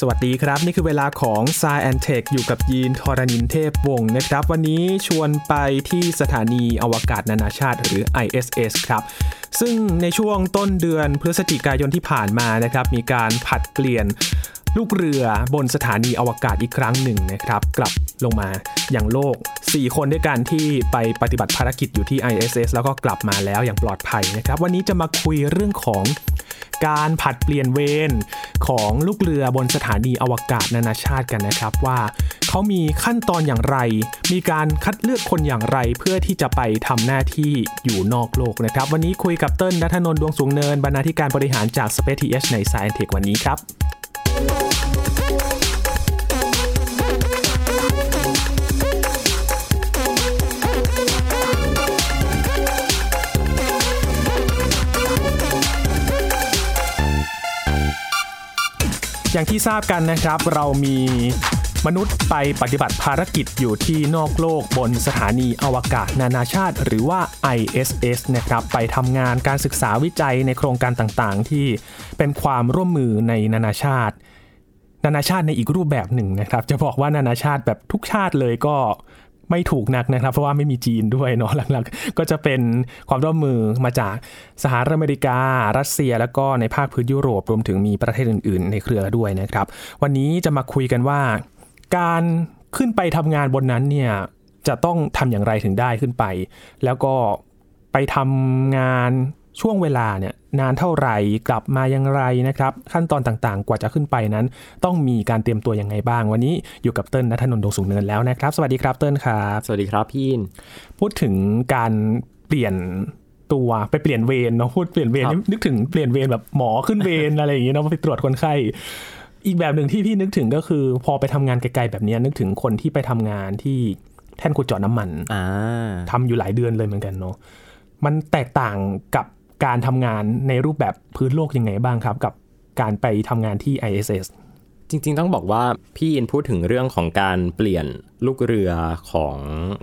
สวัสดีครับ นี่คือเวลาของ s ายแอนเทคอยู่กับยีนทรณินเทพวงศ์นะครับ วันนี้ชวนไปที่สถานีอวกาศนานาชาติหรือ ISS ครับ ซึ่งในช่วงต้นเดือนพฤศจิกายนที่ผ่านมานะครับ มีการผัดเปลี่ยนลูกเรือบนสถานีอวกาศอีกครั้งหนึ่งนะครับ กลับลงมา อย่างโลก 4 คนด้วยกันที่ไปปฏิบัติภารกิจอยู่ที่ ISS แล้วก็กลับมาแล้วอย่างปลอดภัยนะครับ วันนี้จะมาคุยเรื่องของการผัดเปลี่ยนเวรของลูกเรือบนสถานีอวกาศนานาชาติกันนะครับว่าเขามีขั้นตอนอย่างไร มีการคัดเลือกคนอย่างไรเพื่อที่จะไปทำหน้าที่อยู่นอกโลกนะครับ วันนี้คุยกับเติ้ลนัทนนท์ดวงสูงเนินบรรณาธิการบริหารจาก Space TH ใน Science Tech วันนี้ครับ อย่างที่ทราบกันนะครับเรามีมนุษย์ไปปฏิบัติภารกิจอยู่ที่นอกโลกบนสถานีอวกาศนานาชาติ หรือว่า ISS นะครับไปทำงานการศึกษาวิจัยในโครงการต่างๆ ที่เป็นความร่วมมือในนานาชาติ นานาชาติในอีกรูปแบบหนึ่งนะครับ จะบอกว่านานาชาติแบบทุกชาติเลยก็ ไม่ถูกนักนะครับ เพราะว่าไม่มีจีนด้วยเนาะหลักๆ ก็จะเป็นความร่วมมือมาจากสหรัฐอเมริกา รัสเซีย แล้วก็ในภาคพื้นยุโรปรวมถึงมีประเทศอื่น ๆ ในเครือด้วยนะครับ วันนี้จะมาคุยกันว่า การขึ้นไปทำงานบนนั้นเนี่ยจะต้องทำอย่างไรถึงได้ขึ้นไป แล้วก็ไปทำงาน ช่วงเวลาเนี่ยนานเท่าไหร่กลับมาอย่างไรนะครับขั้นตอนต่างๆ กว่าจะขึ้นไปนั้น ต้องมีการเตรียมตัวยังไงบ้าง วันนี้อยู่กับเติ้ลนัทนนท์ดวงสูงเนินแล้วนะครับ สวัสดีครับเติ้ลครับสวัสดีครับพี่อินพูดถึงการเปลี่ยนตัวไปเปลี่ยนเวรเนาะพูดเปลี่ยนเวรครับนี่นึกถึงเปลี่ยนเวรแบบหมอขึ้นเวรอะไรอย่างเงี้ยเนาะไปตรวจคนไข้อีกแบบหนึ่งที่พี่นึกถึงก็คือ พอไปทำงานไกลๆแบบเนี้ยนึกถึงคนที่ไปทำงานที่แท่นขุดเจาะน้ำมันอ่าทำอยู่หลายเดือนเลยเหมือนกันเนาะมันแตกต่างกับ การทำงานในรูปแบบพื้นโลกยังไงบ้างครับ กับการไปทำงานที่ ISS จริง ๆ ต้องบอกว่าพี่อินพูดถึงเรื่องของการเปลี่ยนลูกเรือของ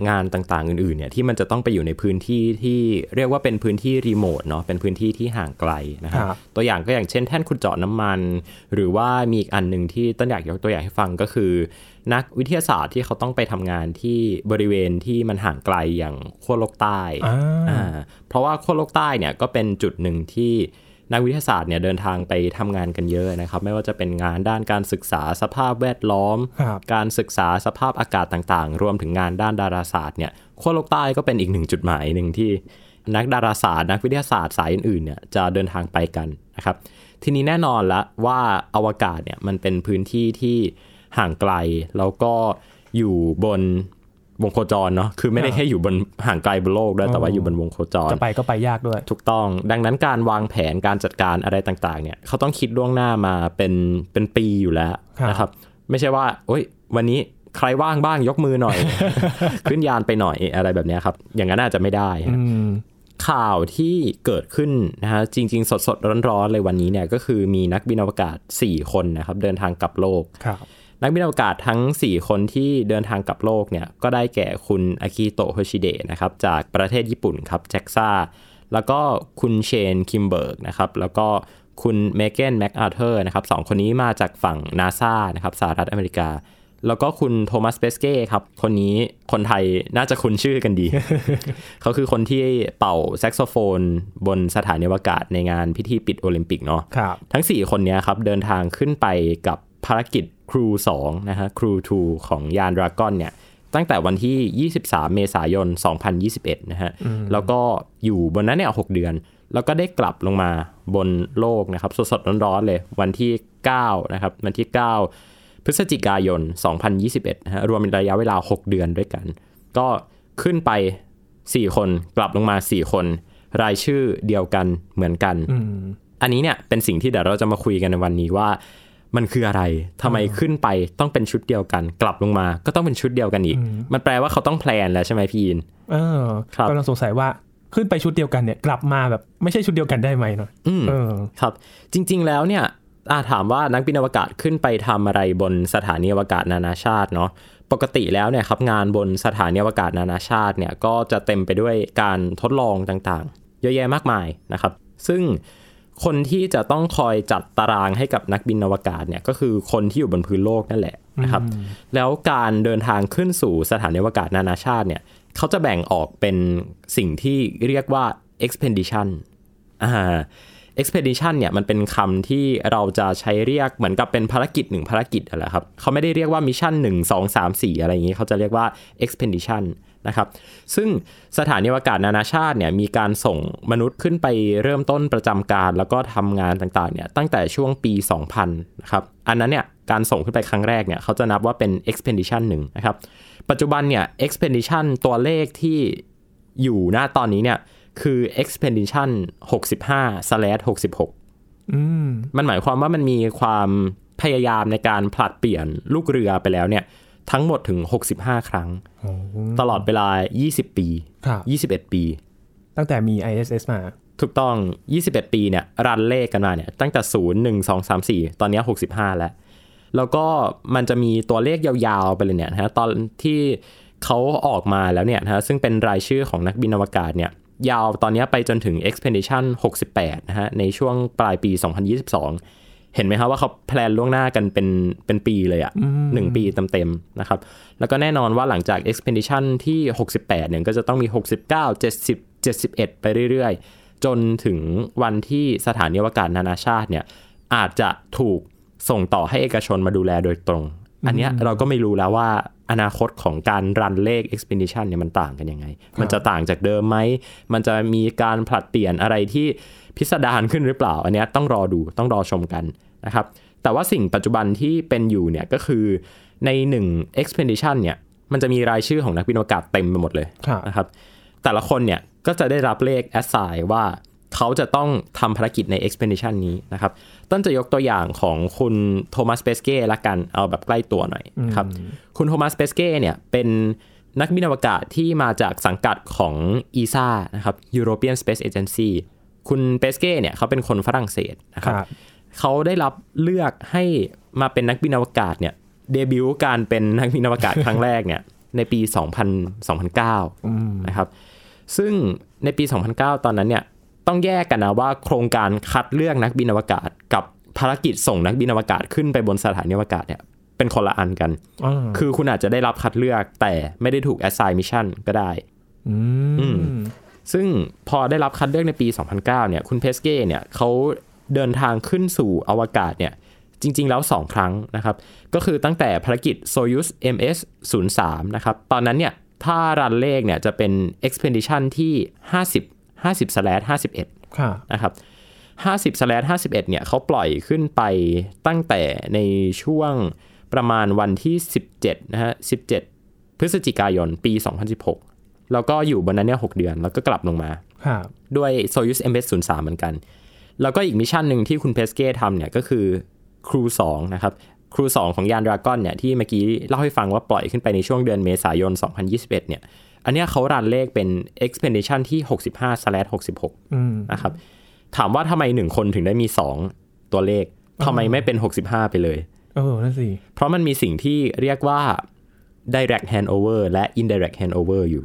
งานต่างๆ อื่นๆเนี่ยที่มันจะต้องไปอยู่ในพื้นที่ที่เรียกว่าเป็นพื้นที่รีโมทเนาะเป็นพื้นที่ที่ห่างไกลนะครับครับตัวอย่างก็อย่างเช่นแท่นขุดเจาะน้ำมัน หรือว่ามีอีกอันหนึ่งที่ต้นอยากยกตัวอย่างให้ฟังก็คือ นักวิทยาศาสตร์ที่เขาต้องไปทำงานที่บริเวณที่มันห่างไกลอย่างขั้วโลกใต้อ่าอ่าเพราะว่าขั้วโลกใต้เนี่ยก็เป็นจุดหนึ่งที่ นักวิทยาศาสตร์เนี่ยเดินทางไปทำงานกันเยอะนะครับ ไม่ว่าจะเป็นงานด้านการศึกษาสภาพแวดล้อมครับการศึกษาสภาพอากาศต่างๆ รวมถึงงานด้านดาราศาสตร์เนี่ยขั้วโลกใต้ก็เป็นอีกหนึ่งจุดหมายหนึ่งที่นักดาราศาสตร์ นักวิทยาศาสตร์สายอื่นๆเนี่ยจะเดินทางไปกันนะครับ ทีนี้แน่นอนละว่าอวกาศเนี่ยมันเป็นพื้นที่ที่ห่างไกลแล้วก็อยู่บน วงโคจรเนาะคือไม่ได้ครับแค่อยู่บนห่างไกลบนโลกด้วยแต่ว่าอยู่บนวงโคจร จะไปก็ไปยากด้วย ถูกต้อง ดังนั้นการวางแผนการจัดการอะไรต่างๆ เนี่ยเขาต้องคิดล่วงหน้ามาเป็นเป็นปีอยู่แล้วครับนะครับ ไม่ใช่ว่าโอ้ย วันนี้ใครว่างบ้างยกมือหน่อย ขึ้นยานไปหน่อยอะไรแบบเนี้ยครับ อย่างนั้นอาจจะไม่ได้ฮะอืมข่าวที่เกิดขึ้นนะฮะจริง ๆ สดๆร้อนๆเลยวันนี้เนี่ยก็คือมีนักบินอวกาศ 4 คนนะครับ เดินทางกลับโลกครับ นักบินอวกาศทั้ง 4 คนที่เดินทางกลับโลกเนี่ยก็ได้แก่คุณอากิโตะโฮชิเดะนะครับจากประเทศญี่ปุ่นครับแจ็กซ่าแล้วก็คุณเชนคิมเบิร์กนะครับแล้วก็คุณเมเกนแม็กอาร์เธอร์นะครับสองคนนี้มาจากฝั่งนาซานะครับสหรัฐอเมริกา แล้วก็คุณโทมัสเปสเก้ครับ คนนี้คนไทยน่าจะคุ้นชื่อกันดี เขาคือคนที่เป่าแซกโซโฟน บนสถานีอวกาศในงานพิธีปิดโอลิมปิกเนาะครับทั้ง 4 คนเนี้ยครับ เดินทางขึ้นไปกับภารกิจ Crew-2 นะฮะ Crew-2 ของยานดราก้อนเนี่ยตั้งแต่วันที่ 23 เมษายน 2021 นะฮะ แล้วก็อยู่บนนั้นเนี่ย6เดือน แล้วก็ได้กลับลงมาบนโลกนะครับสดๆร้อนๆเลย วันที่ 9 นะครับ วันที่ 9 พฤศจิกายน 2021 นะฮะ รวมเป็นระยะเวลา 6 เดือนด้วยกัน ก็ขึ้นไป 4 คน กลับลงมา 4 คน รายชื่อเดียวกันเหมือนกันอืมอันนี้เนี่ยเป็นสิ่งที่เดี๋ยวเราจะมาคุยกันในวันนี้ว่า มันคืออะไรทำไมขึ้นไปต้องเป็นชุดเดียวกัน กลับลงมาก็ต้องเป็นชุดเดียวกันอีก มันแปลว่าเขาต้องแพลนแล้วใช่ไหมพี่อินเออครับกำลังสงสัยว่าขึ้นไปชุดเดียวกันเนี่ย กลับมาแบบไม่ใช่ชุดเดียวกันได้ไหมเนาะอืมเออครับ จริง ๆ แล้วเนี่ยอาถามว่านักบินอวกาศขึ้นไปทำอะไรบนสถานีอวกาศนานาชาติเนาะปกติแล้วเนี่ยครับงานบนสถานีอวกาศนานาชาติเนี่ยก็จะเต็มไปด้วยการทดลองต่างๆ เยอะแยะมากมายนะครับ ซึ่ง คนที่จะต้องคอยจัดตารางให้กับนักบินอวกาศเนี่ยก็คือคนที่อยู่บนพื้นโลกนั่นแหละนะครับ แล้วการเดินทางขึ้นสู่สถานีอวกาศนานาชาติเนี่ยเขาจะแบ่งออกเป็นสิ่งที่เรียกว่า expedition อ่า expedition เนี่ยมันเป็นคำที่เราจะใช้เรียกเหมือนกับเป็นภารกิจหนึ่งภารกิจอะไรครับเขาไม่ได้เรียกว่ามิชชั่นหนึ่งสองสามสี่อะไรอย่างนี้เขาจะเรียกว่า expedition นะครับ ซึ่งสถานีอวกาศนานาชาติเนี่ยมีการส่งมนุษย์ขึ้นไปเริ่มต้นประจำการ แล้วก็ทำงานต่างๆเนี่ยตั้งแต่ช่วงปี 2000 นะครับ อันนั้นเนี่ยการส่งขึ้นไปครั้งแรกเนี่ยเขาจะนับว่าเป็น expedition หนึ่งนะครับ ปัจจุบันเนี่ย expedition ตัวเลขที่อยู่หน้าตอนนี้เนี่ยคือ expedition 65 slash 66อืมมันหมายความว่ามันมีความพยายามในการผลัดเปลี่ยนลูกเรือไปแล้วเนี่ย ทั้งหมดถึง 65 ครั้งโอ้ตลอดเวลา 20 ปีครับ21 ปี ตั้งแต่มี ISS มา ถูกต้อง 21 ปีเนี่ยรันเลขกันมาเนี่ยตั้งแต่ 0 1 2 3 4 ตอนเนี้ย65 แล้ว แล้วก็มันจะมีตัวเลขยาวๆไปเลยเนี่ยนะฮะตอนที่เขาออกมาแล้วเนี่ยนะฮะซึ่งเป็นรายชื่อของนักบินอวกาศเนี่ยยาวตอนเนี้ยไปจนถึง expedition 68 นะฮะในช่วงปลายปี 2022 เห็นไหมครับว่าเขาแพลนล่วงหน้ากันเป็นเป็นปีเลยอะ่ะหนึ่งปีเต็มๆนะครับ แล้วก็แน่นอนว่าหลังจาก expedition ที่ 68เนี่ยก็จะต้องมี 69 70 71 ไปเรื่อยๆ จนถึงวันที่สถานีอวกาศนานาชาติเนี่ยอาจจะถูกส่งต่อให้เอกชนมาดูแลโดยตรง อันเนี้ยเราก็ไม่รู้แล้วว่าอนาคตของการรันเลข expedition เนี่ยมันต่างกันยังไง มันจะต่างจากเดิมไหม มันจะมีการผลัดเปลี่ยนอะไรที่พิสดารขึ้นหรือเปล่า อันเนี้ยต้องรอดูต้องรอชมกันนะครับ แต่ว่าสิ่งปัจจุบันที่เป็นอยู่เนี่ยก็คือใน 1 expedition เนี่ย มันจะมีรายชื่อของนักบินอวกาศเต็มไปหมดเลยครับนะครับ แต่ละคนเนี่ยก็จะได้รับเลข assign ว่า เขาจะต้องทำภารกิจใน expedition นี้นะครับต้นจะยกตัวอย่างของคุณโทมัสเปสเก้ละกันเอาแบบใกล้ตัวหน่อยครับคุณโทมัสเปสเก้เนี่ยเป็นนักบินอวกาศที่มาจากสังกัดของ ESA นะครับ European Space Agency คุณเปสเก้เนี่ยเขาเป็นคนฝรั่งเศสนะคครับรับเขาได้รับเลือกให้มาเป็นนักบินอวกาศเนี่ยเดบิวต์การเป็นนักบินอวกาศครั้งแรกเนี่ยในปี 2000 2009นะครับซึ่งในปี 2009 ตอนนั้นเนี่ย ต้องแยกกันนะว่าโครงการคัดเลือกนักบินอวกาศ กับภารกิจส่งนักบินอวกาศขึ้นไปบนสถานีอวกาศเนี่ยเป็นคนละอันกันอ่าคือคุณอาจจะได้รับคัดเลือกแต่ไม่ได้ถูก assign mission ก็ได้อืมซึ่งพอได้รับคัดเลือกในปี 2009 เนี่ยคุณเพสเก้เนี่ยเขาเดินทางขึ้นสู่อวกาศเนี่ยจริง ๆ แล้ว 2 ครั้งนะครับ ก็คือตั้งแต่ภารกิจ Soyuz MS 03นะครับ ตอนนั้นเนี่ยถ้ารันเลขเนี่ยจะเป็น expedition ที่ 50 50 slash 51ครับนะครับ50 slash 51เนี่ยเขาปล่อยขึ้นไปตั้งแต่ในช่วงประมาณวันที่ 17นะฮะ17 พฤศจิกายนปี 2016 แล้วก็อยู่บนนั้นเนี่ย6เดือนแล้วก็กลับลงมาครับด้วย Soyuz MS 03 เหมือนกัน แล้วก็อีกมิชชั่นหนึ่งที่คุณเพสเก้ทำเนี่ยก็คือครู2นะครับครู 2 ของยานดราก้อนเนี่ยที่เมื่อกี้เล่าให้ฟังว่าปล่อยขึ้นไปในช่วงเดือนเมษายน 2021 เนี่ย อันเนี้ยเขารันเลขเป็น expedition ที่ 65/66อืมนะครับ ถามว่าทำไมหนึ่งคนถึงได้มี 2 ตัวเลขทำไมไม่เป็น 65 ไปเลยเออนั่นสิ เพราะมันมีสิ่งที่เรียกว่า direct handover และ indirect handover อยู่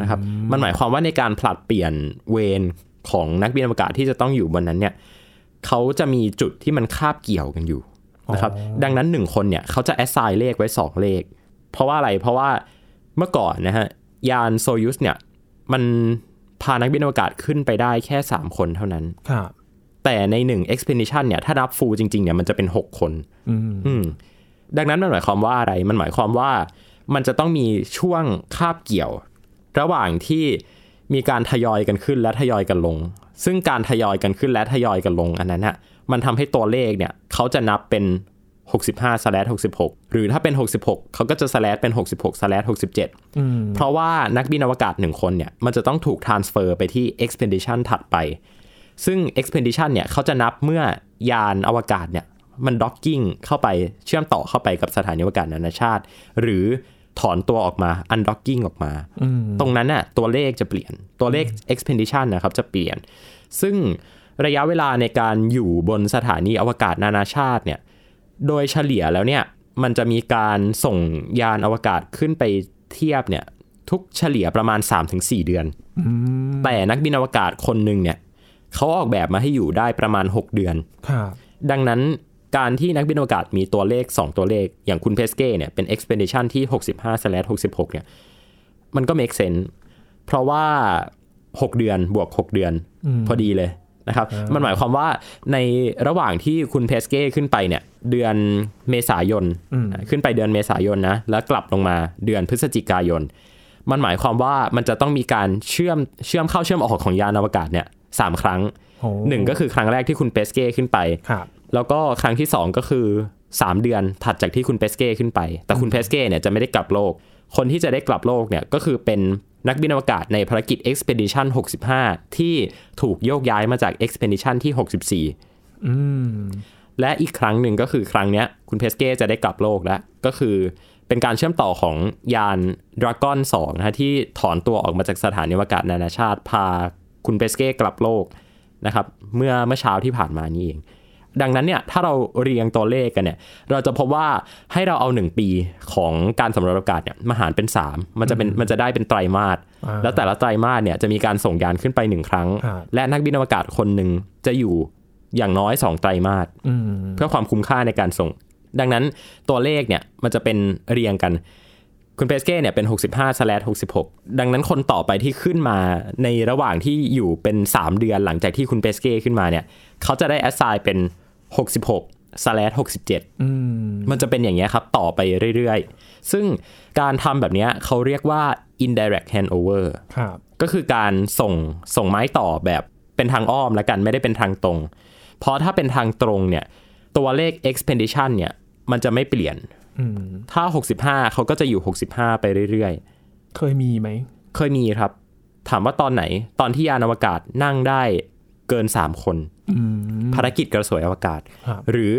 นะครับ มันหมายความว่าในการผลัดเปลี่ยนเวรของนักบินอวกาศที่จะต้องอยู่บนนั้นเนี่ยเขาจะมีจุดที่มันคาบเกี่ยวกันอยู่นะครับ ดังนั้นหนึ่งคนเนี่ยเขาจะ assign เลขไว้ 2 เลข เพราะว่าอะไร เพราะว่าเมื่อก่อนนะฮะ ยานโซยุสเนี่ย มันพานักบินอวกาศขึ้นไปได้แค่ 3 คนเท่านั้นครับแต่ในหนึ่ง expedition เนี่ย ถ้านับ full จริงๆเนี่ยมันจะเป็น 6 คน อืมอืมดังนั้นมันหมายความว่าอะไร มันหมายความว่ามันจะต้องมีช่วงคาบเกี่ยว ระหว่างที่มีการทยอยกันขึ้นและทยอยกันลง ซึ่งการทยอยกันขึ้นและทยอยกันลงอันนั้นฮะมันทำให้ตัวเลขเนี่ย เขาจะนับเป็น 65 slash 66 หรือถ้าเป็น 66 เขาก็จะ slash เป็น 66 slash 67อืมเพราะว่านักบินอวกาศหนึ่งคนเนี่ย มันจะต้องถูก transfer ไปที่ expedition ถัดไป ซึ่ง expedition เนี่ย เขาจะนับเมื่อยานอวกาศเนี่ย มัน docking เข้าไปเชื่อมต่อเข้าไปกับสถานีอวกาศนานาชาติ หรือถอนตัวออกมา undocking ออกมาอืมตรงนั้นน่ะตัวเลขจะเปลี่ยนตัวเลข expedition นะครับจะเปลี่ยน ซึ่งระยะเวลาในการอยู่บนสถานีอวกาศนานาชาติเนี่ย โดยเฉลี่ยแล้วเนี่ยมันจะมีการส่งยานอวกาศขึ้นไปเทียบเนี่ยทุกเฉลี่ยประมาณ 3-4 เดือน แต่นักบินอวกาศคนหนึ่งเนี่ยเขาออกแบบมาให้อยู่ได้ประมาณ 6 เดือนครับดังนั้นการที่นักบินอวกาศมีตัวเลข 2 ตัวเลข อย่างคุณเพสเก้เนี่ยเป็น expedition ที่ 65/66 เนี่ยมันก็ make sense เพราะว่า 6 เดือนบวก 6 เดือน พอดีเลย นะครับมันหมายความว่าในระหว่างที่คุณเพสเก้ขึ้นไปเนี่ยเดือนเมษายนขึ้นไปเดือนเมษายนนะแล้วกลับลงมาเดือนพฤศจิกายน มันหมายความว่ามันจะต้องมีการเชื่อมเชื่อมเข้าเชื่อมออกของยานอวกาศเนี่ยสามครั้งโอ้หนึ่งก็คือครั้งแรกที่คุณเปสเก้ขึ้นไปครับแล้วก็ครั้งที่2ก็คือ3เดือนถัดจากที่คุณเปสเก้ขึ้นไป แต่คุณเปสเก้เนี่ยจะไม่ได้กลับโลก คนที่จะได้กลับโลกเนี่ยก็คือเป็น นักบินอวกาศในภารกิจ Expedition 65 ที่ถูกโยกย้ายมาจาก Expedition ที่ 64 อืมและอีกครั้งหนึ่งก็คือครั้งเนี้ย คุณเพสเก้จะได้กลับโลกแล้ว ก็คือเป็นการเชื่อมต่อของยาน Dragon 2นะฮะที่ถอนตัวออกมาจากสถานีอวกาศนานาชาติ พาคุณเพสเก้กลับโลกนะครับ เมื่อเมื่อเช้าที่ผ่านมานี่เอง ดังนั้นเนี่ยถ้าเราเรียงตัวเลขกันเนี่ยเราจะพบว่าให้เราเอา 1 ปีของการสำรวจอวกาศเนี่ยมาหารเป็น 3 มันจะเป็นมันจะได้เป็นไตรมาสอ่าแล้วแต่ละไตรมาสเนี่ยจะมีการส่งยานขึ้นไปหนึ่งครั้งครับและนักบินอวกาศคนหนึ่งจะอยู่อย่างน้อย 2 ไตรมาสอืมเพื่อความคุ้มค่าในการส่ง ดังนั้นตัวเลขเนี่ยมันจะเป็นเรียงกันคุณเพสเก้เนี่ยเป็น 65 slash 66 ดังนั้นคนต่อไปที่ขึ้นมาในระหว่างที่อยู่เป็น 3 เดือนหลังจากที่คุณเพสเก้ขึ้นมาเนี่ย เขาจะได้ assign เป็น 66 slash 67อืมมันจะเป็นอย่างนี้ยครับ ต่อไปเรื่อยๆ ซึ่งการทำแบบเนี้ยเขาเรียกว่า indirect handover ครับก็คือการส่งส่งไม้ต่อแบบเป็นทางอ้อมแล้วกันไม่ได้เป็นทางตรง เพราะถ้าเป็นทางตรงเนี่ย ตัวเลข expedition เนี่ย มันจะไม่เปลี่ยนอืมถ้า 65 เขาก็จะอยู่ 65 ไปเรื่อยเคยมีไหมๆเคยมีครับ ถามว่าตอนไหน ตอนที่ยานอวกาศนั่งได้ เกิน3คนอืมภารกิจกระสวยอวกาศครับหรือ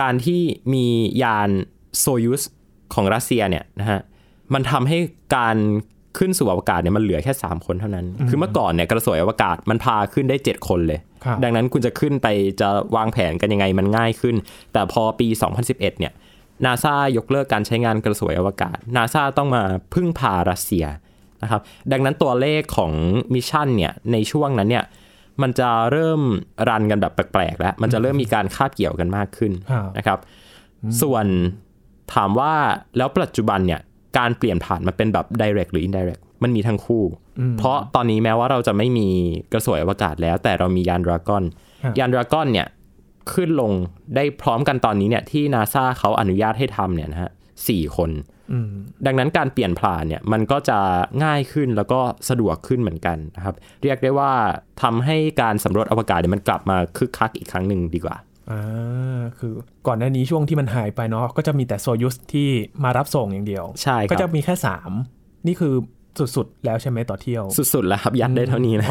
การที่มียานโซยุสของรัสเซียเนี่ยนะฮะมันทำให้การขึ้นสู่อวกาศเนี่ยมันเหลือแค่ 3 คนเท่านั้น คือเมื่อก่อนเนี่ยกระสวยอวกาศมันพาขึ้นได้ 7 คนเลยครับดังนั้นคุณจะขึ้นไปจะวางแผนกันยังไงมันง่ายขึ้น แต่พอปี 2011 เนี่ยนาซายกเลิกการใช้งานกระสวยอวกาศนาซาต้องมาพึ่งพารัสเซียนะครับ ดังนั้นตัวเลขของ mission เนี่ยในช่วงนั้นเนี่ย มันจะเริ่ม run กันแบบแปลกๆแล้ว มันจะเริ่มมีการคาบเกี่ยวกันมากขึ้นครับนะครับ ส่วนถามว่าแล้วปัจจุบันเนี่ยการเปลี่ยนผ่านมาเป็นแบบ direct หรือ indirect มันมีทั้งคู่ เพราะตอนนี้แม้ว่าเราจะไม่มีกระสวยอวกาศแล้ว แต่เรามียานดราก้อนครับยานดราก้อนเนี่ยขึ้นลงได้พร้อมกันตอนนี้เนี่ยที่นาซาเขาอนุญาตให้ทำเนี่ยนะฮะสี่คนอืม ดังนั้นการเปลี่ยนผ่านเนี่ยมันก็จะง่ายขึ้นแล้วก็สะดวกขึ้นเหมือนกันนะครับ เรียกได้ว่าทำให้การสำรวจอวกาศเนี่ยมันกลับมาคึกคักอีกครั้งหนึ่งดีกว่าอ่าคือก่อนหน้านี้ช่วงที่มันหายไปเนาะก็จะมีแต่โซยุสที่มารับส่งอย่างเดียว ใช่ครับก็จะมีแค่สามนี่คือสุดๆ แล้วใช่ไหมต่อเที่ยว สุดๆ แล้วครับยัดได้เท่านี้นะ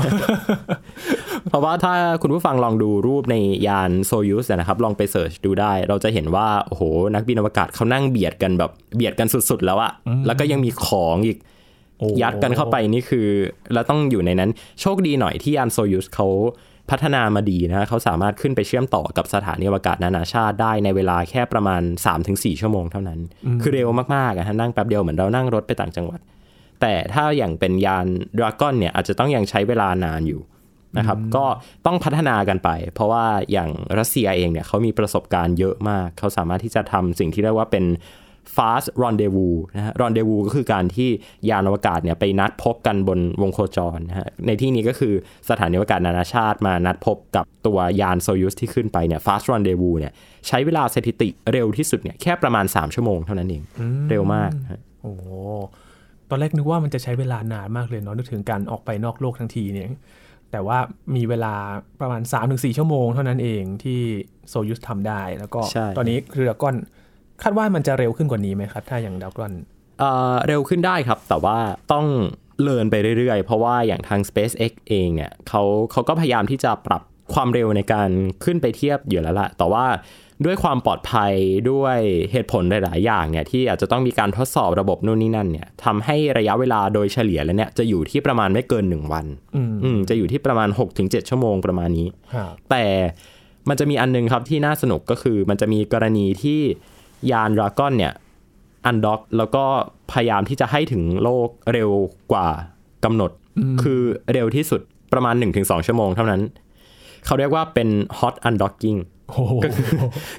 เพราะว่าถ้าคุณผู้ฟังลองดูรูปในยานโซยูสนะครับ ลองไปเสิร์ชดูได้ เราจะเห็นว่า โอ้โห นักบินอวกาศเขานั่งเบียดกันแบบเบียดกันสุด ๆ แล้วอะแล้วก็ยังมีของอีกโอ้ยัดกันเข้าไปนี่คือ แล้วต้องอยู่ในนั้น โชคดีหน่อยที่ยานโซยูสเขาพัฒนามาดีนะเขาสามารถขึ้นไปเชื่อมต่อกับสถานีอวกาศนานาชาติได้ในเวลาแค่ประมาณ 3-4 ชั่วโมงเท่านั้น คือเร็วมากๆอะฮะนั่งแป๊บเดียวเหมือนเรานั่งรถไปต่างจังหวัด แต่ถ้าอย่างเป็นยานดราก้อนเนี่ยอาจจะต้องยังใช้เวลานานอยู่ นะครับ ก็ต้องพัฒนากันไป เพราะว่าอย่างรัสเซียเองเนี่ยเขามีประสบการณ์เยอะมาก เขาสามารถที่จะทำสิ่งที่เรียกว่าเป็น fast rendezvous นะฮะ rendezvous ก็คือการที่ยานอวกาศเนี่ยไปนัดพบกันบนวงโคจรนะฮะ ในที่นี้ก็คือสถานีอวกาศนานาชาติมานัดพบกับตัวยานโซยูสที่ขึ้นไปเนี่ย fast rendezvous เนี่ยใช้เวลาสถิติเร็วที่สุดเนี่ยแค่ประมาณ 3 ชั่วโมงเท่านั้นเอง เร็วมากฮะโอ้โหตอนแรกนึกว่ามันจะใช้เวลานานมากเลยเนาะนึกถึงการออกไปนอกโลกทั้งทีเนี่ย แต่ว่ามีเวลาประมาณ 3-4 ชั่วโมงเท่านั้นเองที่โซยุสทำได้ แล้วก็ใช่ตอนนี้เรือก้อนคาดว่ามันจะเร็วขึ้นกว่านี้ไหมครับ ถ้าอย่างดาวกรอนเอ่อเร็วขึ้นได้ครับ แต่ว่าต้องเลินไปเรื่อยๆ เพราะว่าอย่างทาง SpaceX เองเนี่ยเขาเขาก็พยายามที่จะปรับความเร็วในการขึ้นไปเทียบอยู่แล้วล่ะแต่ว่า ด้วยความปลอดภัยด้วยเหตุผลหลาย ๆ อย่างเนี่ยที่อาจจะต้องมีการทดสอบระบบนู่นนี่นั่นเนี่ยทำให้ระยะเวลาโดยเฉลี่ยแล้วเนี่ยจะอยู่ที่ประมาณไม่เกิน 1 วันอืมอืมจะอยู่ที่ประมาณ 6-7 ชั่วโมงประมาณนี้ครับแต่มันจะมีอันนึงครับที่น่าสนุกก็คือ มันจะมีกรณีที่ยานดราก้อนเนี่ยอันด็อกแล้วก็พยายามที่จะให้ถึงโลกเร็วกว่ากำหนด คือเร็วที่สุดประมาณ 1-2 ชั่วโมงเท่านั้น เขาเรียกว่าเป็น hot undocking โอ้โห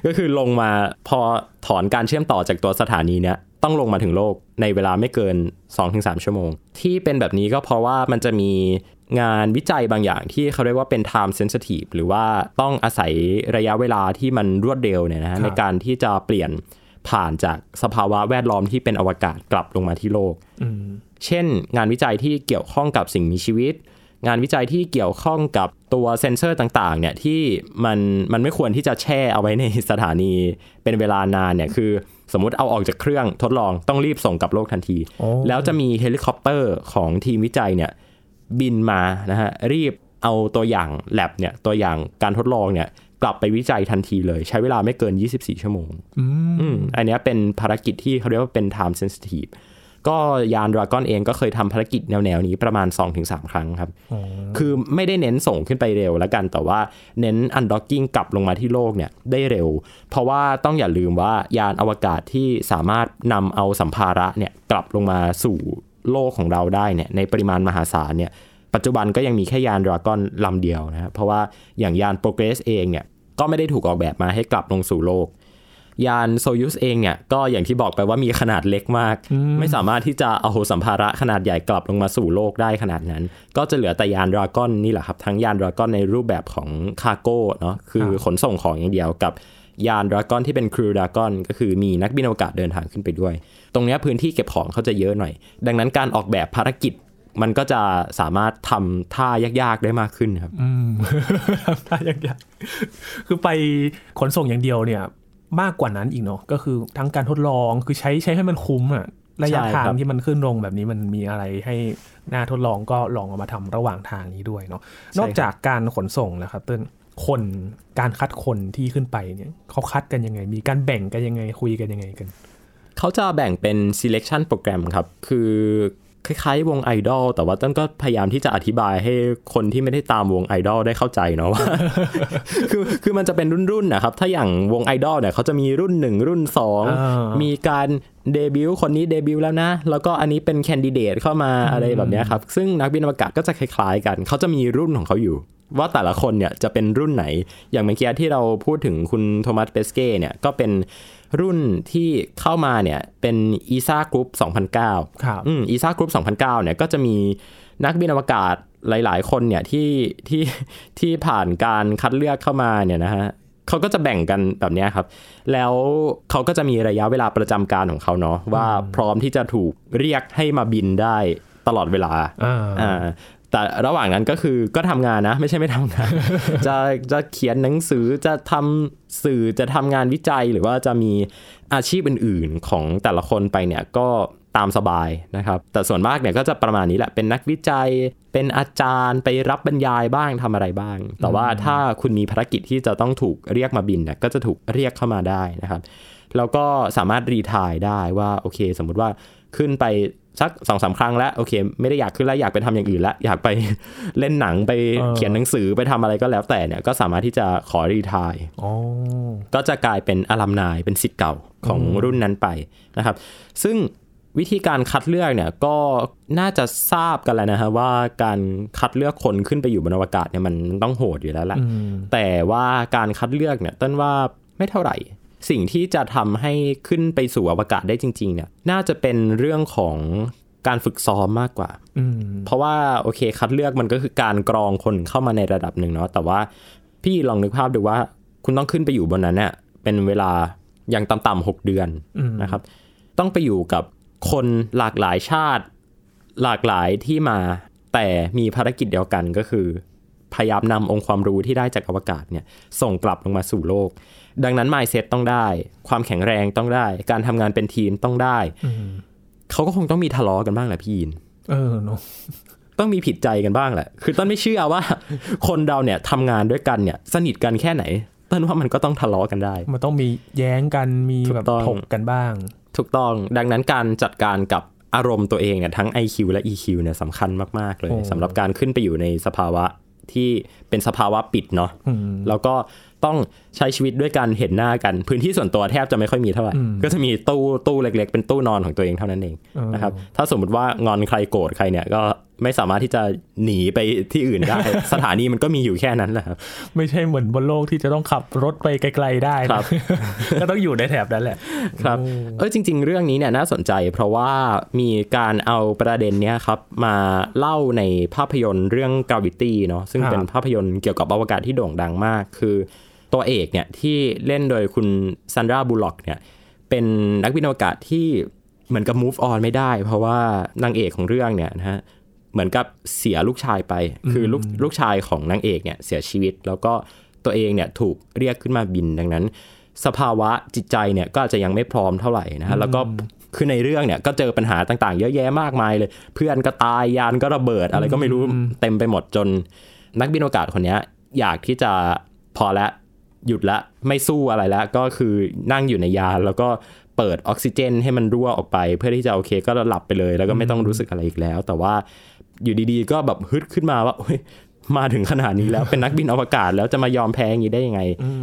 ก็คือลงมาพอถอนการเชื่อมต่อจากตัวสถานีเนี้ยต้องลงมาถึงโลกในเวลาไม่เกิน 2-3 ชั่วโมง ที่เป็นแบบนี้ก็เพราะว่ามันจะมีงานวิจัยบางอย่างที่เขาเรียกว่าเป็น time sensitive หรือว่าต้องอาศัยระยะเวลาที่มันรวดเร็วเนี่ยนะฮะในการที่จะเปลี่ยนผ่านจากสภาวะแวดล้อมที่เป็นอวกาศกลับลงมาที่โลกอืมเช่นงานวิจัยที่เกี่ยวข้องกับสิ่งมีชีวิต งานวิจัยที่เกี่ยวข้องกับตัวเซนเซอร์ต่างๆเนี่ยที่มันมันไม่ควรที่จะแช่เอาไว้ในสถานีเป็นเวลานานเนี่ยคือสมมุติเอาออกจากเครื่องทดลองต้องรีบส่งกลับโลกทันทีโอ้แล้วจะมีเฮลิคอปเตอร์ของทีมวิจัยเนี่ยบินมานะฮะรีบเอาตัวอย่างแ a บเนี่ยตัวอย่างการทดลองเนี่ยกลับไปวิจัยทันทีเลย ใช้เวลาไม่เกิน 24 ชั่วโมง อืมอืมอันเนี้ยเป็นภารกิจที่เขาเรียกว่าเป็น time sensitive ก็ยานดราก้อนเองก็เคยทำภารกิจแนวๆนี้ประมาณ 2-3 ครั้งครับอ๋อคือไม่ได้เน้นส่งขึ้นไปเร็วแล้วกัน แต่ว่าเน้น undocking กลับลงมาที่โลกเนี่ยได้เร็ว เพราะว่าต้องอย่าลืมว่ายานอวกาศที่สามารถนำเอาสัมภาระเนี่ยกลับลงมาสู่โลกของเราได้เนี่ยในปริมาณมหาศาลเนี่ยปัจจุบันก็ยังมีแค่ยานดราก้อนลำเดียวนะครับเพราะว่าอย่างยานโปรเกรสเองเนี่ยก็ไม่ได้ถูกออกแบบมาให้กลับลงสู่โลก ยานโซยุสเองเนี่ยก็อย่างที่บอกไปว่ามีขนาดเล็กมาก ไม่สามารถที่จะเอาสัมภาระขนาดใหญ่กลับลงมาสู่โลกได้ขนาดนั้น ก็จะเหลือแต่ยานดราก้อนนี่แหละครับ ทั้งยานดราก้อนในรูปแบบของ cargo เนาะคือขนส่งของอย่างเดียวกับยานดราก้อนที่เป็น Crew Dragon ก็คือมีนักบินอวกาศเดินทางขึ้นไปด้วย ตรงเนี้ยพื้นที่เก็บของเขาจะเยอะหน่อย ดังนั้นการออกแบบภารกิจมันก็จะสามารถทำท่ายากๆได้มากขึ้นครับ อืมได้ยังไงคือไปขนส่งอย่างเดียวเนี่ย มากกว่านั้นอีกเนาะก็คือทั้งการทดลองคือใช้ใช้ให้มันคุ้มอะระยะใช่ทางครับที่มันขึ้นลงแบบนี้มันมีอะไรให้น่าทดลองก็ลองเอามาทำระหว่างทางนี้ด้วยเนาะนอกจากการขนส่งนะครับเต้นคนการคัดคนที่ขึ้นไปเนี่ยเขาคัดกันยังไง มีการแบ่งกันยังไงคุยกันยังไงกัน เขาจะแบ่งเป็น selection program ครับ คือ คล้ายๆ วงไอดอลแต่ว่าต้นก็พยายามที่จะอธิบายให้คนที่ไม่ได้ตามวงไอดอลได้เข้าใจเนาะว่าคือคือมันจะเป็นรุ่นๆนะครับ ถ้าอย่างวงไอดอลเนี่ยเขาจะมีรุ่น1รุ่นอ่า2มีการเดบิวต์คนนี้เดบิวต์แล้วนะ แล้วก็อันนี้เป็น candidate เข้ามาอะไรแบบเนี้ยครับ ซึ่งนักบินอวกาศก็จะคล้ายๆกัน เขาจะมีรุ่นของเขาอยู่ ว่าแต่ละคนเนี่ยจะเป็นรุ่นไหน อย่างเมื่อกี้ที่เราพูดถึงคุณโทมัสเปสเก้เนี่ยก็เป็นรุ่นที่เข้ามาเนี่ยเป็น ESA Group 2009ครับอืม ESA Group 2009เนี่ยก็จะมีนักบินอวกาศหลาย ๆ คนเนี่ยที่ที่ที่ผ่านการคัดเลือกเข้ามาเนี่ยนะฮะเขาก็จะแบ่งกันแบบเนี้ยครับ แล้วเขาก็จะมีระยะเวลาประจำการของเขาเนาะว่าพร้อมที่จะถูกเรียกให้มาบินได้ตลอดเวลา อ่าอ่า แต่ระหว่างนั้นก็คือก็ทำงานนะ ไม่ใช่ไม่ทำงาน จะจะเขียนหนังสือจะทำสื่อจะทำงานวิจัยหรือว่าจะมีอาชีพอื่น ๆ ของแต่ละคนไปเนี่ยก็ตามสบายนะครับ แต่ส่วนมากเนี่ยก็จะประมาณนี้แหละเป็นนักวิจัย เป็นอาจารย์ไปรับบรรยายบ้างทำอะไรบ้าง แต่ว่าถ้าคุณมีภารกิจที่จะต้องถูกเรียกมาบินเนี่ยก็จะถูกเรียกเข้ามาได้นะครับแล้วก็สามารถรีทายได้ว่าโอเค สมมุติว่าขึ้นไป สักสองสาครั้งแล้วโอเค ไม่ได้อยากขึ้นแล้วอยากไปทำอย่างอื่นแล้วอยากไปเล่นหนังไปเออเขียนหนังสือไปทำอะไรก็แล้วแต่เนี่ยก็สามารถที่จะขอรีทายอ๋อก็จะกลายเป็นอลัมนายเป็นสิทธิ์เก่าของรุ่นนั้นไปนะครับ ซึ่งวิธีการคัดเลือกเนี่ยก็น่าจะทราบกันแล้วนะฮะว่าการคัดเลือกคนขึ้นไปอยู่บนอวกาศเนี่ยมันต้องโหดอยู่แล้วแหละอืมแต่ว่าการคัดเลือกเนี่ยต้นว่าไม่เท่าไหร่ สิ่งที่จะทำให้ขึ้นไปสู่อวกาศได้จริง ๆ เนี่ย น่าจะเป็นเรื่องของการฝึกซ้อมมากกว่าอืมเพราะว่าโอเคคัดเลือกมันก็คือการกรองคนเข้ามาในระดับหนึ่งเนาะแต่ว่าพี่ลองนึกภาพดูว่า คุณต้องขึ้นไปอยู่บนนั้นเนี่ยเป็นเวลาอย่างต่ำๆหกเดือนอืมนะครับ ต้องไปอยู่กับคนหลากหลายชาติ หลากหลายที่มา แต่มีภารกิจเดียวกันก็คือ พยายามนำองค์ความรู้ที่ได้จากอวกาศเนี่ย ส่งกลับลงมาสู่โลก ดังนั้น mindset ต้องได้ ความแข็งแรงต้องได้ การทำงานเป็นทีมต้องได้อืมเขาก็คงต้องมีทะเลาะกันบ้างแหละพี่ยิน เออเนาะต้องมีผิดใจกันบ้างแหละ คือต้นไม่เชื่อว่า คนเราเนี่ยทำงานด้วยกันเนี่ย สนิทกันแค่ไหนต้นว่ามันก็ต้องทะเลาะกันได้ มันต้องมีแย้งกันมีถูกแบบต้องถกกันบ้าง ถูกต้องดังนั้นการจัดการกับอารมณ์ตัวเองเนี่ยทั้ง IQ และ EQ เนี่ยสำคัญมากๆเลยโอ้สำหรับการขึ้นไปอยู่ในสภาวะที่เป็นสภาวะปิดเนาะอืมแล้วก็ ต้องใช้ชีวิตด้วยกันเห็นหน้ากัน พื้นที่ส่วนตัวแทบจะไม่ค่อยมีเท่าไหร่อืมก็จะมีตู้ตู้เล็ก ๆ เป็นตู้นอนของตัวเองเท่านั้นเองเออนะครับถ้าสมมติว่างอนใครโกรธใครเนี่ยก็ไม่สามารถที่จะหนีไปที่อื่นได้ สถานีมันก็มีอยู่แค่นั้นแหละครับไม่ใช่เหมือนบนโลกที่จะต้องขับรถไปไกล ๆได้นะครับก็ต้องอยู่ในแถบนั้นแหละครับเออจริง ๆ เรื่องนี้เนี่ยน่าสนใจ เพราะว่ามีการเอาประเด็นเนี้ยครับมาเล่าในภาพยนตร์เรื่อง Gravity เนาะซึ่งครับเป็นภาพยนตร์เกี่ยวกับอวกาศที่โด่งดังมาก คือ ตัวเอกเนี่ยที่เล่นโดยคุณซันดราบูล็อกเนี่ยเป็นนักบินอวกาศที่เหมือนกับ move on ไม่ได้ เพราะว่านางเอกของเรื่องเนี่ยนะฮะเหมือนกับเสียลูกชายไป คือลูกลูกชายของนางเอกเนี่ยเสียชีวิต แล้วก็ตัวเองเนี่ยถูกเรียกขึ้นมาบินดังนั้น สภาวะจิตใจเนี่ยก็อาจจะยังไม่พร้อมเท่าไหร่นะฮะแล้วก็คือในเรื่องเนี่ยก็เจอปัญหาต่างๆ เยอะแยะมากมายเลย เพื่อนก็ตายยานก็ระเบิดอะไรก็ไม่รู้เต็มไปหมดจน นักบินอวกาศคนเนี้ยอยากที่จะพอละ หยุดละไม่สู้อะไรแล้วก็คือนั่งอยู่ในยานแล้วก็เปิดออกซิเจน ให้มันรั่วออกไป เพื่อที่จะโอเคก็หลับไปเลย แล้วก็ไม่ต้องรู้สึกอะไรอีกแล้ว แต่ว่าอยู่ดีๆ ก็แบบฮึดขึ้นมาว่าเฮ้ยมาถึงขนาดนี้แล้วเป็นนักบินอวกาศแล้วจะมายอมแพ้อย่างนี้ได้ยังไง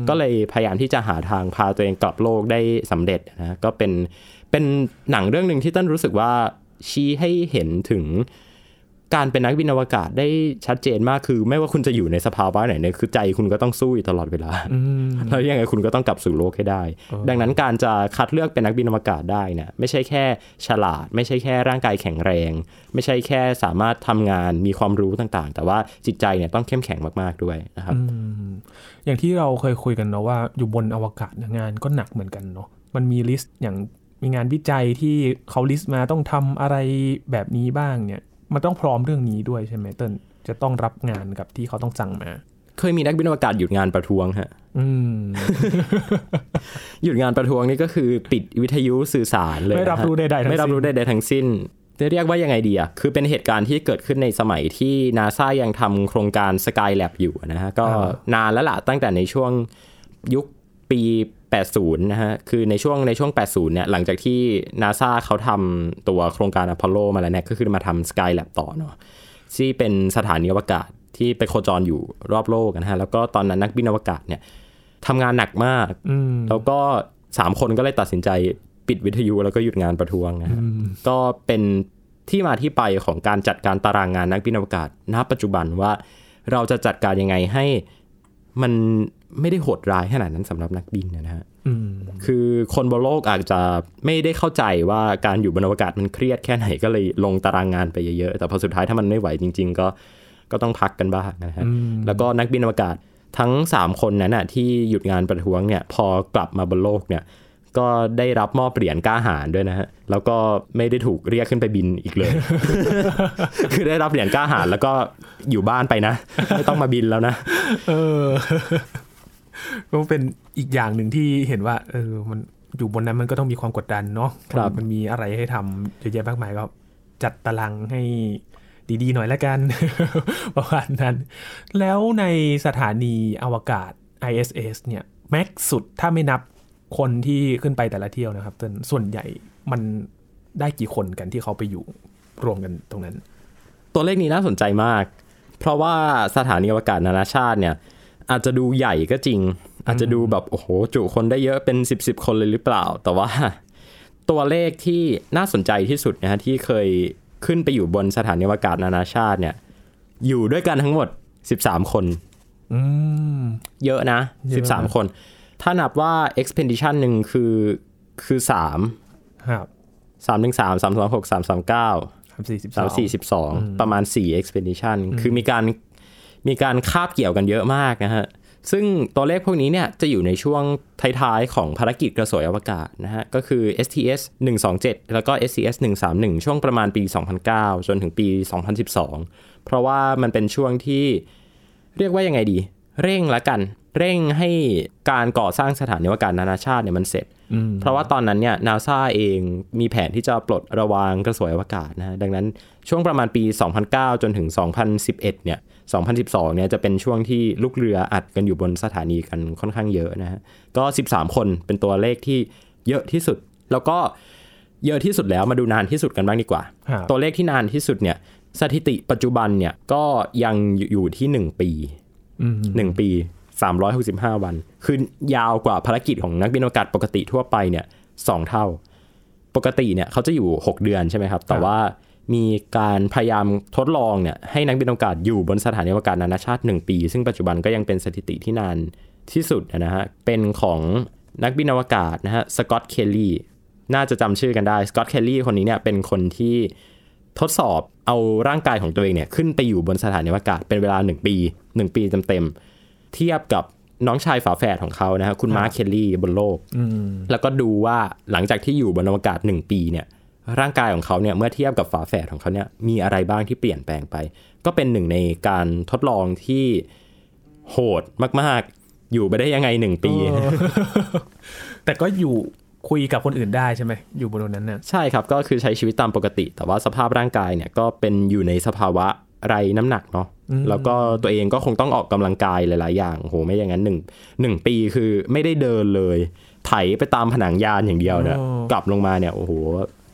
ก็เลยพยายามที่จะหาทางพาตัวเองกลับโลกได้สำเร็จนะก็เป็นเป็นหนังเรื่องหนึ่งที่ต้นรู้สึกว่าชี้ให้เห็นถึง การเป็นนักบินอวกาศได้ชัดเจนมากคือ ไม่ว่าคุณจะอยู่ในสภาวะไหนเนี่ยคือใจคุณก็ต้องสู้อยู่ตลอดเวลาแล้วยังไงคุณก็ต้องกลับสู่โลกให้ได้ ดังนั้นการจะคัดเลือกเป็นนักบินอวกาศได้เนี่ยไม่ใช่แค่ฉลาด ไม่ใช่แค่ร่างกายแข็งแรง ไม่ใช่แค่สามารถทำงานมีความรู้ต่างๆ แต่ว่าจิตใจเนี่ยต้องเข้มแข็งมากๆด้วยนะครับอย่างที่เราเคยคุยกันเนาะว่าอยู่บนอวกาศเนี่ยงานก็หนักเหมือนกันเนาะมันมี list อย่างมีงานวิจัยที่เขา list มาต้องทำอะไรแบบนี้บ้างเนี่ย มันต้องพร้อมเรื่องนี้ด้วยใช่ไหมเติ้ลจะต้องรับงานกับที่เขาต้องสั่งมา เคยมีนักบินอวกาศหยุดงานประท้วงฮะอืมหยุดงานประท้วงนี่ก็คือปิดวิทยุสื่อสารเลยไม่รับนะฮะรู้ใดๆทั้งสิ้นไม่รับรู้ใดๆทั้งสิ้นจะเรียกว่ายังไงดีอะ คือเป็นเหตุการณ์ที่เกิดขึ้นในสมัยที่นาซายังทำโครงการ Skylab อยู่นะฮะ ก็นานแล้วล่ะตั้งแต่ในช่วงยุคปี 80 นะฮะ คือในช่วงในช่วง 80 เนี่ย หลังจากที่นาซาเขาทำตัวโครงการอพอลโลมาแล้วเนี่ย ก็คือมาทำ Skylab ต่อเนาะ ที่เป็นสถานีอวกาศที่ไปโคจรอยู่รอบโลกนะฮะ แล้วก็ตอนนั้นนักบินอวกาศเนี่ยทำงานหนักมากอืมแล้วก็สามคนก็เลยตัดสินใจปิดวิทยุแล้วก็หยุดงานประท้วงนะฮะ ก็เป็นที่มาที่ไปของการจัดการตารางงานนักบินอวกาศณปัจจุบันว่าเราจะจัดการยังไงให้ มันไม่ได้โหดร้ายขนาดนั้นสำหรับนักบินนะฮะอืมคือคนบนโลกอาจจะไม่ได้เข้าใจว่าการอยู่บนอวกาศมันเครียดแค่ไหนก็เลยลงตารางงานไปเยอะๆ แต่พอสุดท้ายถ้ามันไม่ไหวจริง ๆ ก็ก็ต้องพักกันบ้างนะฮะแล้วก็นักบินอวกาศทั้ง 3 คนนั้นน่ะที่หยุดงานประท้วงเนี่ยพอกลับมาบนโลกเนี่ย ก็ได้รับมอบเหรียญกล้าหาญด้วยนะฮะ แล้วก็ไม่ได้ถูกเรียกขึ้นไปบินอีกเลย คือได้รับเหรียญกล้าหาญแล้วก็อยู่บ้านไปนะ ไม่ต้องมาบินแล้วนะ เออ ก็เป็นอีกอย่างหนึ่งที่เห็นว่า เออ มันอยู่บนนั้นมันก็ต้องมีความกดดันเนาะครับมันมีอะไรให้ทำเยอะแยะมากมายก็จัดตารางให้ดีๆหน่อยละกัน ประมาณนั้น แล้วในสถานีอวกาศ ISS เนี่ย แม็กสุดถ้าไม่นับ คนที่ขึ้นไปแต่ละเที่ยวนะครับเติ้ลส่วนใหญ่มันได้กี่คนกันที่เขาไปอยู่รวมกันตรงนั้น ตัวเลขนี้น่าสนใจมาก เพราะว่าสถานีอวกาศนานาชาติเนี่ย อาจจะดูใหญ่ก็จริง อาจจะดูแบบโอ้โหจุคนได้เยอะเป็น 10บสคนเลยหรือเปล่า แต่ว่า ตัวเลขที่น่าสนใจที่สุดนะฮะที่เคยขึ้นไปอยู่บนสถานีอวกาศนานาชาติเนี่ย อยู่ด้วยกันทั้งหมด 13 คนอืมเยอะนะเยอะนะ 13 คน ถ้านับว่า expedition หนึ่งคือคือ3ครับ3 1 3 3 2 6 3 3 9สามสี่สิบสามสี่สิบสองประมาณสี่ expedition คือมีการมีการคาบเกี่ยวกันเยอะมากนะฮะ ซึ่งตัวเลขพวกนี้เนี่ยจะอยู่ในช่วงท้ายๆ ของภารกิจกระสวยอวกาศนะฮะ ก็คือ STS 127 แล้วก็ STS 131 ช่วงประมาณปี 2009 จนถึงปี 2012 เพราะว่ามันเป็นช่วงที่เรียกว่ายังไงดี เร่งละกันเร่งให้การก่อสร้างสถานีอวกาศนานาชาติเนี่ยมันเสร็จ เพราะว่าตอนนั้นเนี่ยนาซาเองมีแผนที่จะปลดระวางกระสวยอวกาศนะฮะดังนั้นช่วงประมาณปี 2009 จนถึง 2011 เนี่ย 2012 เนี่ยจะเป็นช่วงที่ลูกเรืออัดกันอยู่บนสถานีกันค่อนข้างเยอะนะฮะก็ 13 คนเป็นตัวเลขที่เยอะที่สุด แล้วก็เยอะที่สุดแล้วมาดูนานที่สุดกันบ้างดีกว่าครับตัวเลขที่นานที่สุดเนี่ยสถิติปัจจุบันเนี่ยก็ยังอยู่ที่ 1 ปีอืมหนึ่งปี 365 วัน คือยาวกว่าภารกิจของนักบินอวกาศปกติทั่วไปเนี่ยสองเท่า ปกติเนี่ยเขาจะอยู่ 6 เดือนใช่ไหมครับ แต่ว่ามีการพยายามทดลองเนี่ยให้นักบินอวกาศอยู่บนสถานีอวกาศนานาชาติ 1 ปี ซึ่งปัจจุบันก็ยังเป็นสถิติที่นานที่สุดนะฮะ เป็นของนักบินอวกาศนะฮะสกอตเคลลี่น่าจะจำชื่อกันได้สกอตเคลลี่คนนี้เนี่ยเป็นคนที่ทดสอบเอาร่างกายของตัวเองเนี่ยขึ้นไปอยู่บนสถานีอวกาศเป็นเวลา 1 ปี 1 ปีเต็มๆ เทียบกับน้องชายฝาแฝดของเขานะฮะคุณมาร์คเคลลี่บนโลกแล้วก็ดูว่าหลังจากที่อยู่บนอวกาศ1ปีเนี่ย ร่างกายของเขาเนี่ยเมื่อเทียบกับฝาแฝดของเขาเนี่ยมีอะไรบ้างที่เปลี่ยนแปลงไป ก็เป็นหนึ่งในการทดลองที่โหดมาก ๆ อยู่ไปได้ยังไงหนึ่งปี แต่ก็อยู่คุยกับคนอื่นได้ใช่ไหมอยู่บนนั้นน่ะใช่ครับก็คือใช้ชีวิตตามปกติ แต่ว่าสภาพร่างกายเนี่ยก็เป็นอยู่ในสภาวะ ไรน้ำหนักเนาะแล้วก็ตัวเองก็คงต้องออกกำลังกายหลาย ๆ อย่างโหไม่อย่างนั้นหนึ่งหนึ่งปีคือไม่ได้เดินเลยไถไปตามผนังยานอย่างเดียวเนี่ยกลับลงมาเนี่ยโอ้โห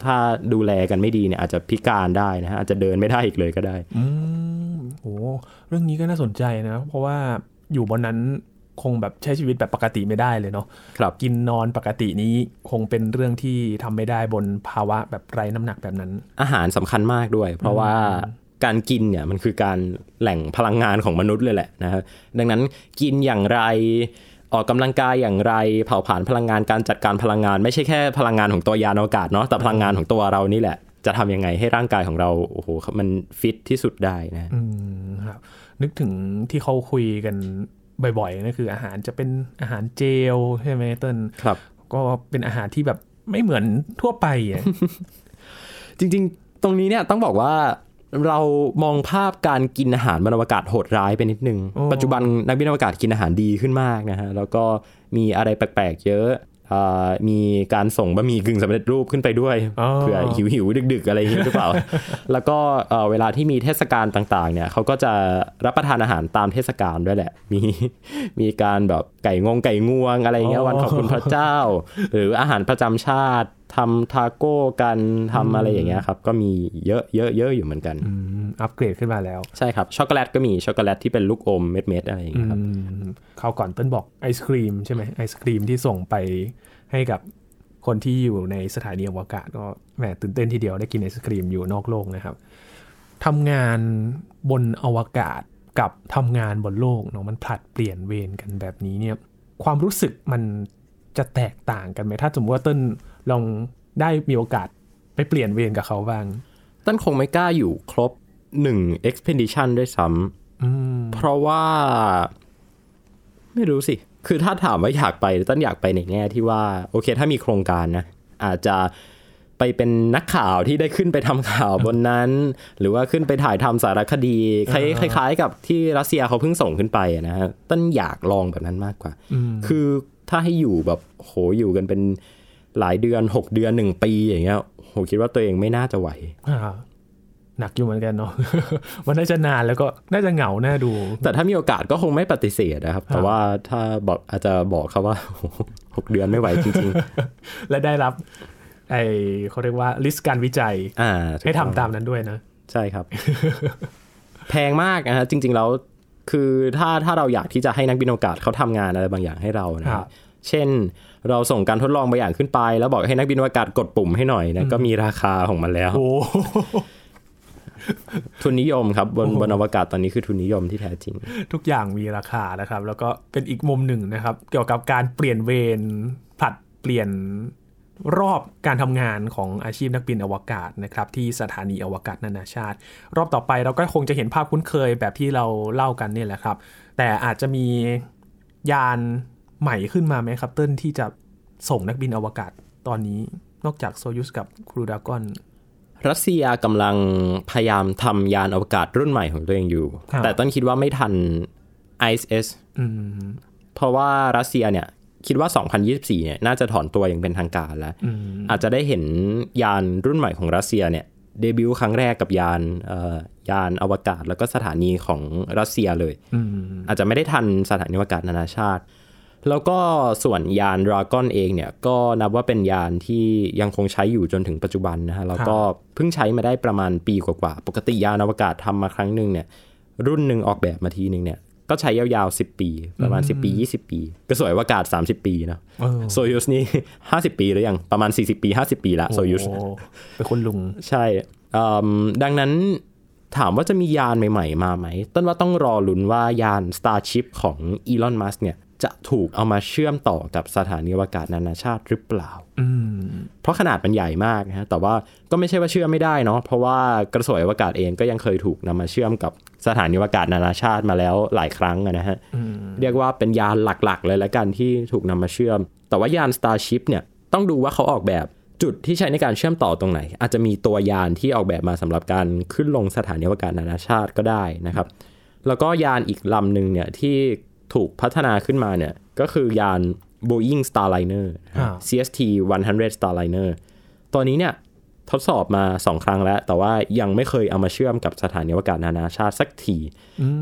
ถ้าดูแลกันไม่ดีเนี่ยอาจจะพิการได้นะฮะอาจจะเดินไม่ได้อีกเลยก็ได้อืมโอ้เรื่องนี้ก็น่าสนใจนะ เพราะว่าอยู่บนนั้นคงแบบใช้ชีวิตแบบปกติไม่ได้เลยเนาะครับกินนอนปกตินี้คงเป็นเรื่องที่ทำไม่ได้บนภาวะแบบไร้น้ำหนักแบบนั้น อาหารสำคัญมากด้วย เพราะว่า การกินเนี่ยมันคือการแหล่งพลังงานของมนุษย์เลยแหละนะครับดังนั้นกินอย่างไรออกกำลังกายอย่างไรเผาผลาญพลังงานการจัดการพลังงาน ไม่ใช่แค่พลังงานของตัวยานอวกาศเนาะแต่พลังงานของตัวเรานี่แหละ จะทำยังไงให้ร่างกายของเราโอ้โหมันฟิตที่สุดได้นะอืมครับนึกถึงที่เขาคุยกันบ่อยๆนั่นคืออาหารจะเป็นอาหารเจลใช่ไหมเติ้ลครับ ก็เป็นอาหารที่แบบไม่เหมือนทั่วไปอะจริง ๆ ตรงนี้เนี่ยต้องบอกว่า เรามองภาพการกินอาหารบนอวกาศโหดร้ายไปนิดนึงโอ้ปัจจุบันนักบินอวกาศกินอาหารดีขึ้นมากนะฮะ แล้วก็มีอะไรแปลกๆเยอะอ่ามีการส่งบะหมี่กึ่งสำเร็จรูปขึ้นไปด้วยอ๋อเผื่อหิวหิวๆดึก ๆ อะไรอย่างนี้หรือเปล่า แล้วก็เอ่อเวลาที่มีเทศกาลต่างๆ เนี่ยเขาก็จะรับประทานอาหารตามเทศกาลด้วยแหละ มีมีการแบบ ไก่งงไก่งวงอะไรอย่างเงี้ยวันขอบคุณพระเจ้า หรืออาหารประจำชาติทำทาโก้กันทำอะไรอย่างเงี้ยครับ ก็มีเยอะเยอะเยอะอยู่เหมือนกันอืมอัปเกรดขึ้นมาแล้ว ใช่ครับ ช็อกโกแลตก็มีช็อกโกแลตที่เป็นลูกอมเม็ดๆอะไรอย่างเงี้ยครับอืมเขาวก่อนเติ้ลบอกไอศครีมใช่ไหมไอศครีมที่ส่งไปให้กับคนที่อยู่ในสถานีอวกาศก็แหมตื่นเต้นทีเดียวได้กินไอศครีมอยู่นอกโลกนะครับทำงานบนอวกาศ กับทำงานบนโลกเนาะมันผลัดเปลี่ยนเวรกันแบบนี้เนี่ยความรู้สึกมันจะแตกต่างกันไหมถ้าสมมติว่าเติ้ลลองได้มีโอกาสไปเปลี่ยนเวรกับเขาบ้างต้นคงไม่กล้าอยู่ครบหนึ่ง expedition ด้วยซ้ำอืมเพราะว่า ไม่รู้สิ คือถ้าถามว่าอยากไปต้นอยากไปในแง่ที่ว่า โอเค ถ้ามีโครงการนะ อาจจะ ไปเป็นนักข่าวที่ได้ขึ้นไปทำข่าวบนนั้น หรือว่าขึ้นไปถ่ายทำสารคดีคล้ายคล้ายๆ กับที่รัสเซียเขาเพิ่งส่งขึ้นไปอะนะฮะต้นอยากลองแบบนั้นมากกว่า คือถ้าให้อยู่แบบโหอยู่กันเป็นหลายเดือนหกเดือนหนึ่งปีอย่างเงี้ยโหคิดว่าตัวเองไม่น่าจะไหวอ่าหนักอยู่เหมือนกันเนาะมันน่าจะนานแล้วก็น่าจะเหงาน่าดู แต่ถ้ามีโอกาสก็คงไม่ปฏิเสธนะครับ แต่ว่าถ้าบอกอาจจะบอกเขาว่าหกเดือนไม่ไหวจริงและได้รับ ไอเขาเรียกว่าลิสต์การวิจัยๆอ่าถูกให้ทำต้องตามนั้นด้วยนะ ใช่ครับ แพงมากนะฮะจริง ๆ แล้วคือถ้าถ้าเราอยากที่จะให้นักบินอวกาศเขาทำงานอะไรบางอย่างให้เรานะครัฮะบเช่น เราส่งการทดลองบางอย่างขึ้นไป แล้วบอกให้นักบินอวกาศกดปุ่มให้หน่อยนะก็มีราคาของมันแล้วโอ้ทุนนิยมครับบนบนอวกาศตอนนี้คือทุนนิยมที่แท้จริง ทุกอย่างมีราคานะครับ แล้วก็เป็นอีกมุมหนึ่งนะครับ เกี่ยวกับการเปลี่ยนเวรผลัดเปลี่ยน รอบการทำงานของอาชีพนักบินอวกาศนะครับที่สถานีอวกาศนานาชาติ รอบต่อไปเราก็คงจะเห็นภาพคุ้นเคยแบบที่เราเล่ากันเนี่ยแหละครับ แต่อาจจะมียานใหม่ขึ้นมาไหมครับเติ้ลที่จะส่งนักบินอวกาศตอนนี้นอกจากโซยุสกับครูดากอนรัสเซียกำลังพยายามทำยานอวกาศรุ่นใหม่ของตัวเองอยู่ครับแต่ต้นคิดว่าไม่ทัน ISS อืมเพราะว่ารัสเซียเนี่ย คิดว่า 2024 เนี่ย น่าจะถอนตัวอย่างเป็นทางการแล้วอืมอาจจะได้เห็นยานรุ่นใหม่ของรัสเซียเนี่ยเดบิวต์ครั้งแรกกับยานเอ่อยานอวกาศแล้วก็สถานีของรัสเซียเลยอืมอาจจะไม่ได้ทันสถานีอวกาศนานาชาติ แล้วก็ส่วนยานดราก้อนเองเนี่ยก็นับว่าเป็นยานที่ยังคงใช้อยู่จนถึงปัจจุบันนะฮะแล้วก็เพิ่งใช้มาได้ประมาณปีกว่าๆปกติยานอวกาศทำมาครั้งหนึ่งเนี่ยรุ่นหนึ่งออกแบบมาทีหนึ่งเนี่ย ก็ใช้ยาวๆ 10 ปี ประมาณ 10 ปี 20 ปี ก็สวยอวกาศ 30 ปีเนอะเออโซยูสนี่ 50 ปีหรือยัง ประมาณ 40 ปี 50 ปีละโซยูสโอ้เป็นคนลุง ใช่อืมดังนั้นถามว่าจะมียานใหม่ ๆ มาไหม ต้นว่าต้องรอลุ้นว่ายาน Starship ของอีลอนมัสเนี่ย จะถูกเอามาเชื่อมต่อกับสถานีอวกาศนานาชาติหรือเปล่าอืมเพราะขนาดมันใหญ่มากนะฮะ แต่ว่าก็ไม่ใช่ว่าเชื่อมไม่ได้เนาะ เพราะว่ากระสวยอวกาศเองก็ยังเคยถูกนำมาเชื่อมกับสถานีอวกาศนานาชาติมาแล้วหลายครั้งอะนะฮะ เรียกว่าเป็นยานหลักๆ เลยละกันที่ถูกนำมาเชื่อม แต่ว่ายาน Starship เนี่ยต้องดูว่าเขาออกแบบจุดที่ใช้ในการเชื่อมต่อตรงไหน อาจจะมีตัวยานที่ออกแบบมาสำหรับการขึ้นลงสถานีอวกาศนานาชาติก็ได้นะครับ แล้วก็ยานอีกลำหนึ่งเนี่ยที่ ถูกพัฒนาขึ้นมาเนี่ย ก็คือยาน Boeing Starliner นะฮะอ่า CST 100 Starliner ตัวนี้เนี่ยทดสอบมา 2 ครั้งแล้ว แต่ว่ายังไม่เคยเอามาเชื่อมกับสถานีอวกาศนานาชาติสักที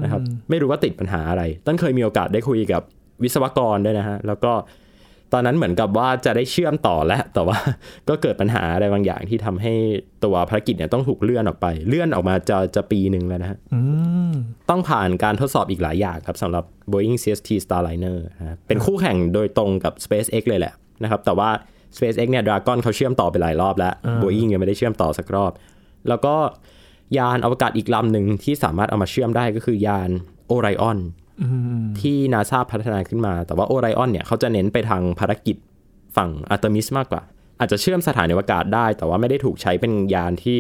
นะครับ ไม่รู้ว่าติดปัญหาอะไรต้นเคยมีโอกาสได้คุยกับวิศวกรด้วยนะฮะ แล้วก็ ตอนนั้นเหมือนกับว่าจะได้เชื่อมต่อแล้ว แต่ว่าก็เกิดปัญหาอะไรบางอย่างที่ทำให้ตัวภารกิจเนี่ยต้องถูกเลื่อนออกไป เลื่อนออกมาจะจะปีหนึ่งแล้วนะฮะอืมต้องผ่านการทดสอบอีกหลายอย่างครับสำหรับ Boeing CST Starliner นะฮะเป็นคู่แข่งโดยตรงกับ SpaceX เลยแหละนะครับ แต่ว่า SpaceX เนี่ย Dragon เขาเชื่อมต่อไปหลายรอบแล้ว Boeing ยังไม่ได้เชื่อมต่อสักรอบ แล้วก็ยานอวกาศอีกลำหนึ่งที่สามารถเอามาเชื่อมได้ก็คือยาน Orion อืม ที่นาซาพัฒนาขึ้นมา แต่ว่า Orion เนี่ยเขาจะเน้นไปทางภารกิจฝั่ง Artemis มากกว่า อาจจะเชื่อมสถานีอวกาศได้ แต่ว่าไม่ได้ถูกใช้เป็นยานที่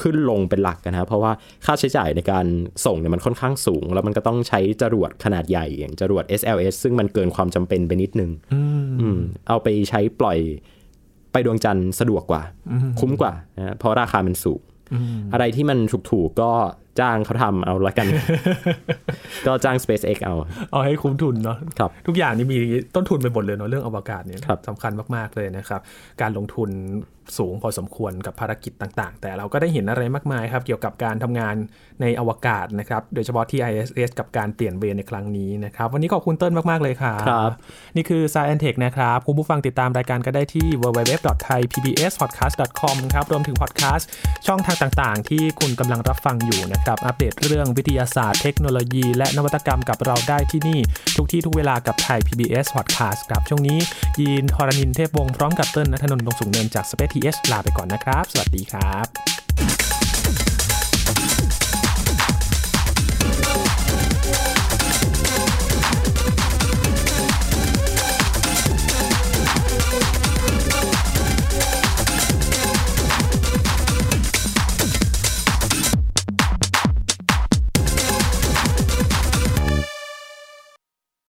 ขึ้นลงเป็นหลักนะครับเพราะว่าค่าใช้จ่ายในการส่งเนี่ยมันค่อนข้างสูง แล้วมันก็ต้องใช้จรวดขนาดใหญ่อย่างจรวด SLS ซึ่งมันเกินความจำเป็นไปนิดนึงอืมอืมเอาไปใช้ปล่อยไปดวงจันทร์สะดวกกว่า คุ้มกว่านะฮะเพราะราคามันสูง อะไรที่มันถูกๆก็จ้างเขาทำเอาละกัน ก็จ้าง SpaceX เอา เอาให้คุ้มทุนเนาะครับทุกอย่างนี่มีต้นทุนไปหมดเลยเนาะเรื่องอวกาศเนี่ยครับสำคัญมาก ๆ เลยนะครับ การลงทุนสูงพอสมควรกับภารกิจต่างๆ แต่เราก็ได้เห็นอะไรมากมายครับ เกี่ยวกับการทำงานในอวกาศนะครับ โดยเฉพาะที่ ISS กับการเปลี่ยนเวรในครั้งนี้นะครับ วันนี้ขอบคุณเติ้ลมาก ๆ เลยครับครับนี่คือ Science Tech นะครับ คุณผู้ฟังติดตามรายการก็ได้ที่ www.thaipbspodcast.com ครับรวมถึงพอดแคสต์ช่องทางต่างๆ ที่คุณกำลังรับฟังอยู่นะครับกับอัปเดตเรื่องวิทยาศาสตร์ เทคโนโลยี และนวัตกรรมกับเราได้ที่นี่ ทุกที่ทุกเวลากับไทย PBS Podcast ครับช่วงนี้ ยีนทรณินเทพวงศ์พร้อมกับเติ้ลนัทนนท์ลงสูงเนินจากสเปซทีเอสลาไปก่อนนะครับ สวัสดีครับ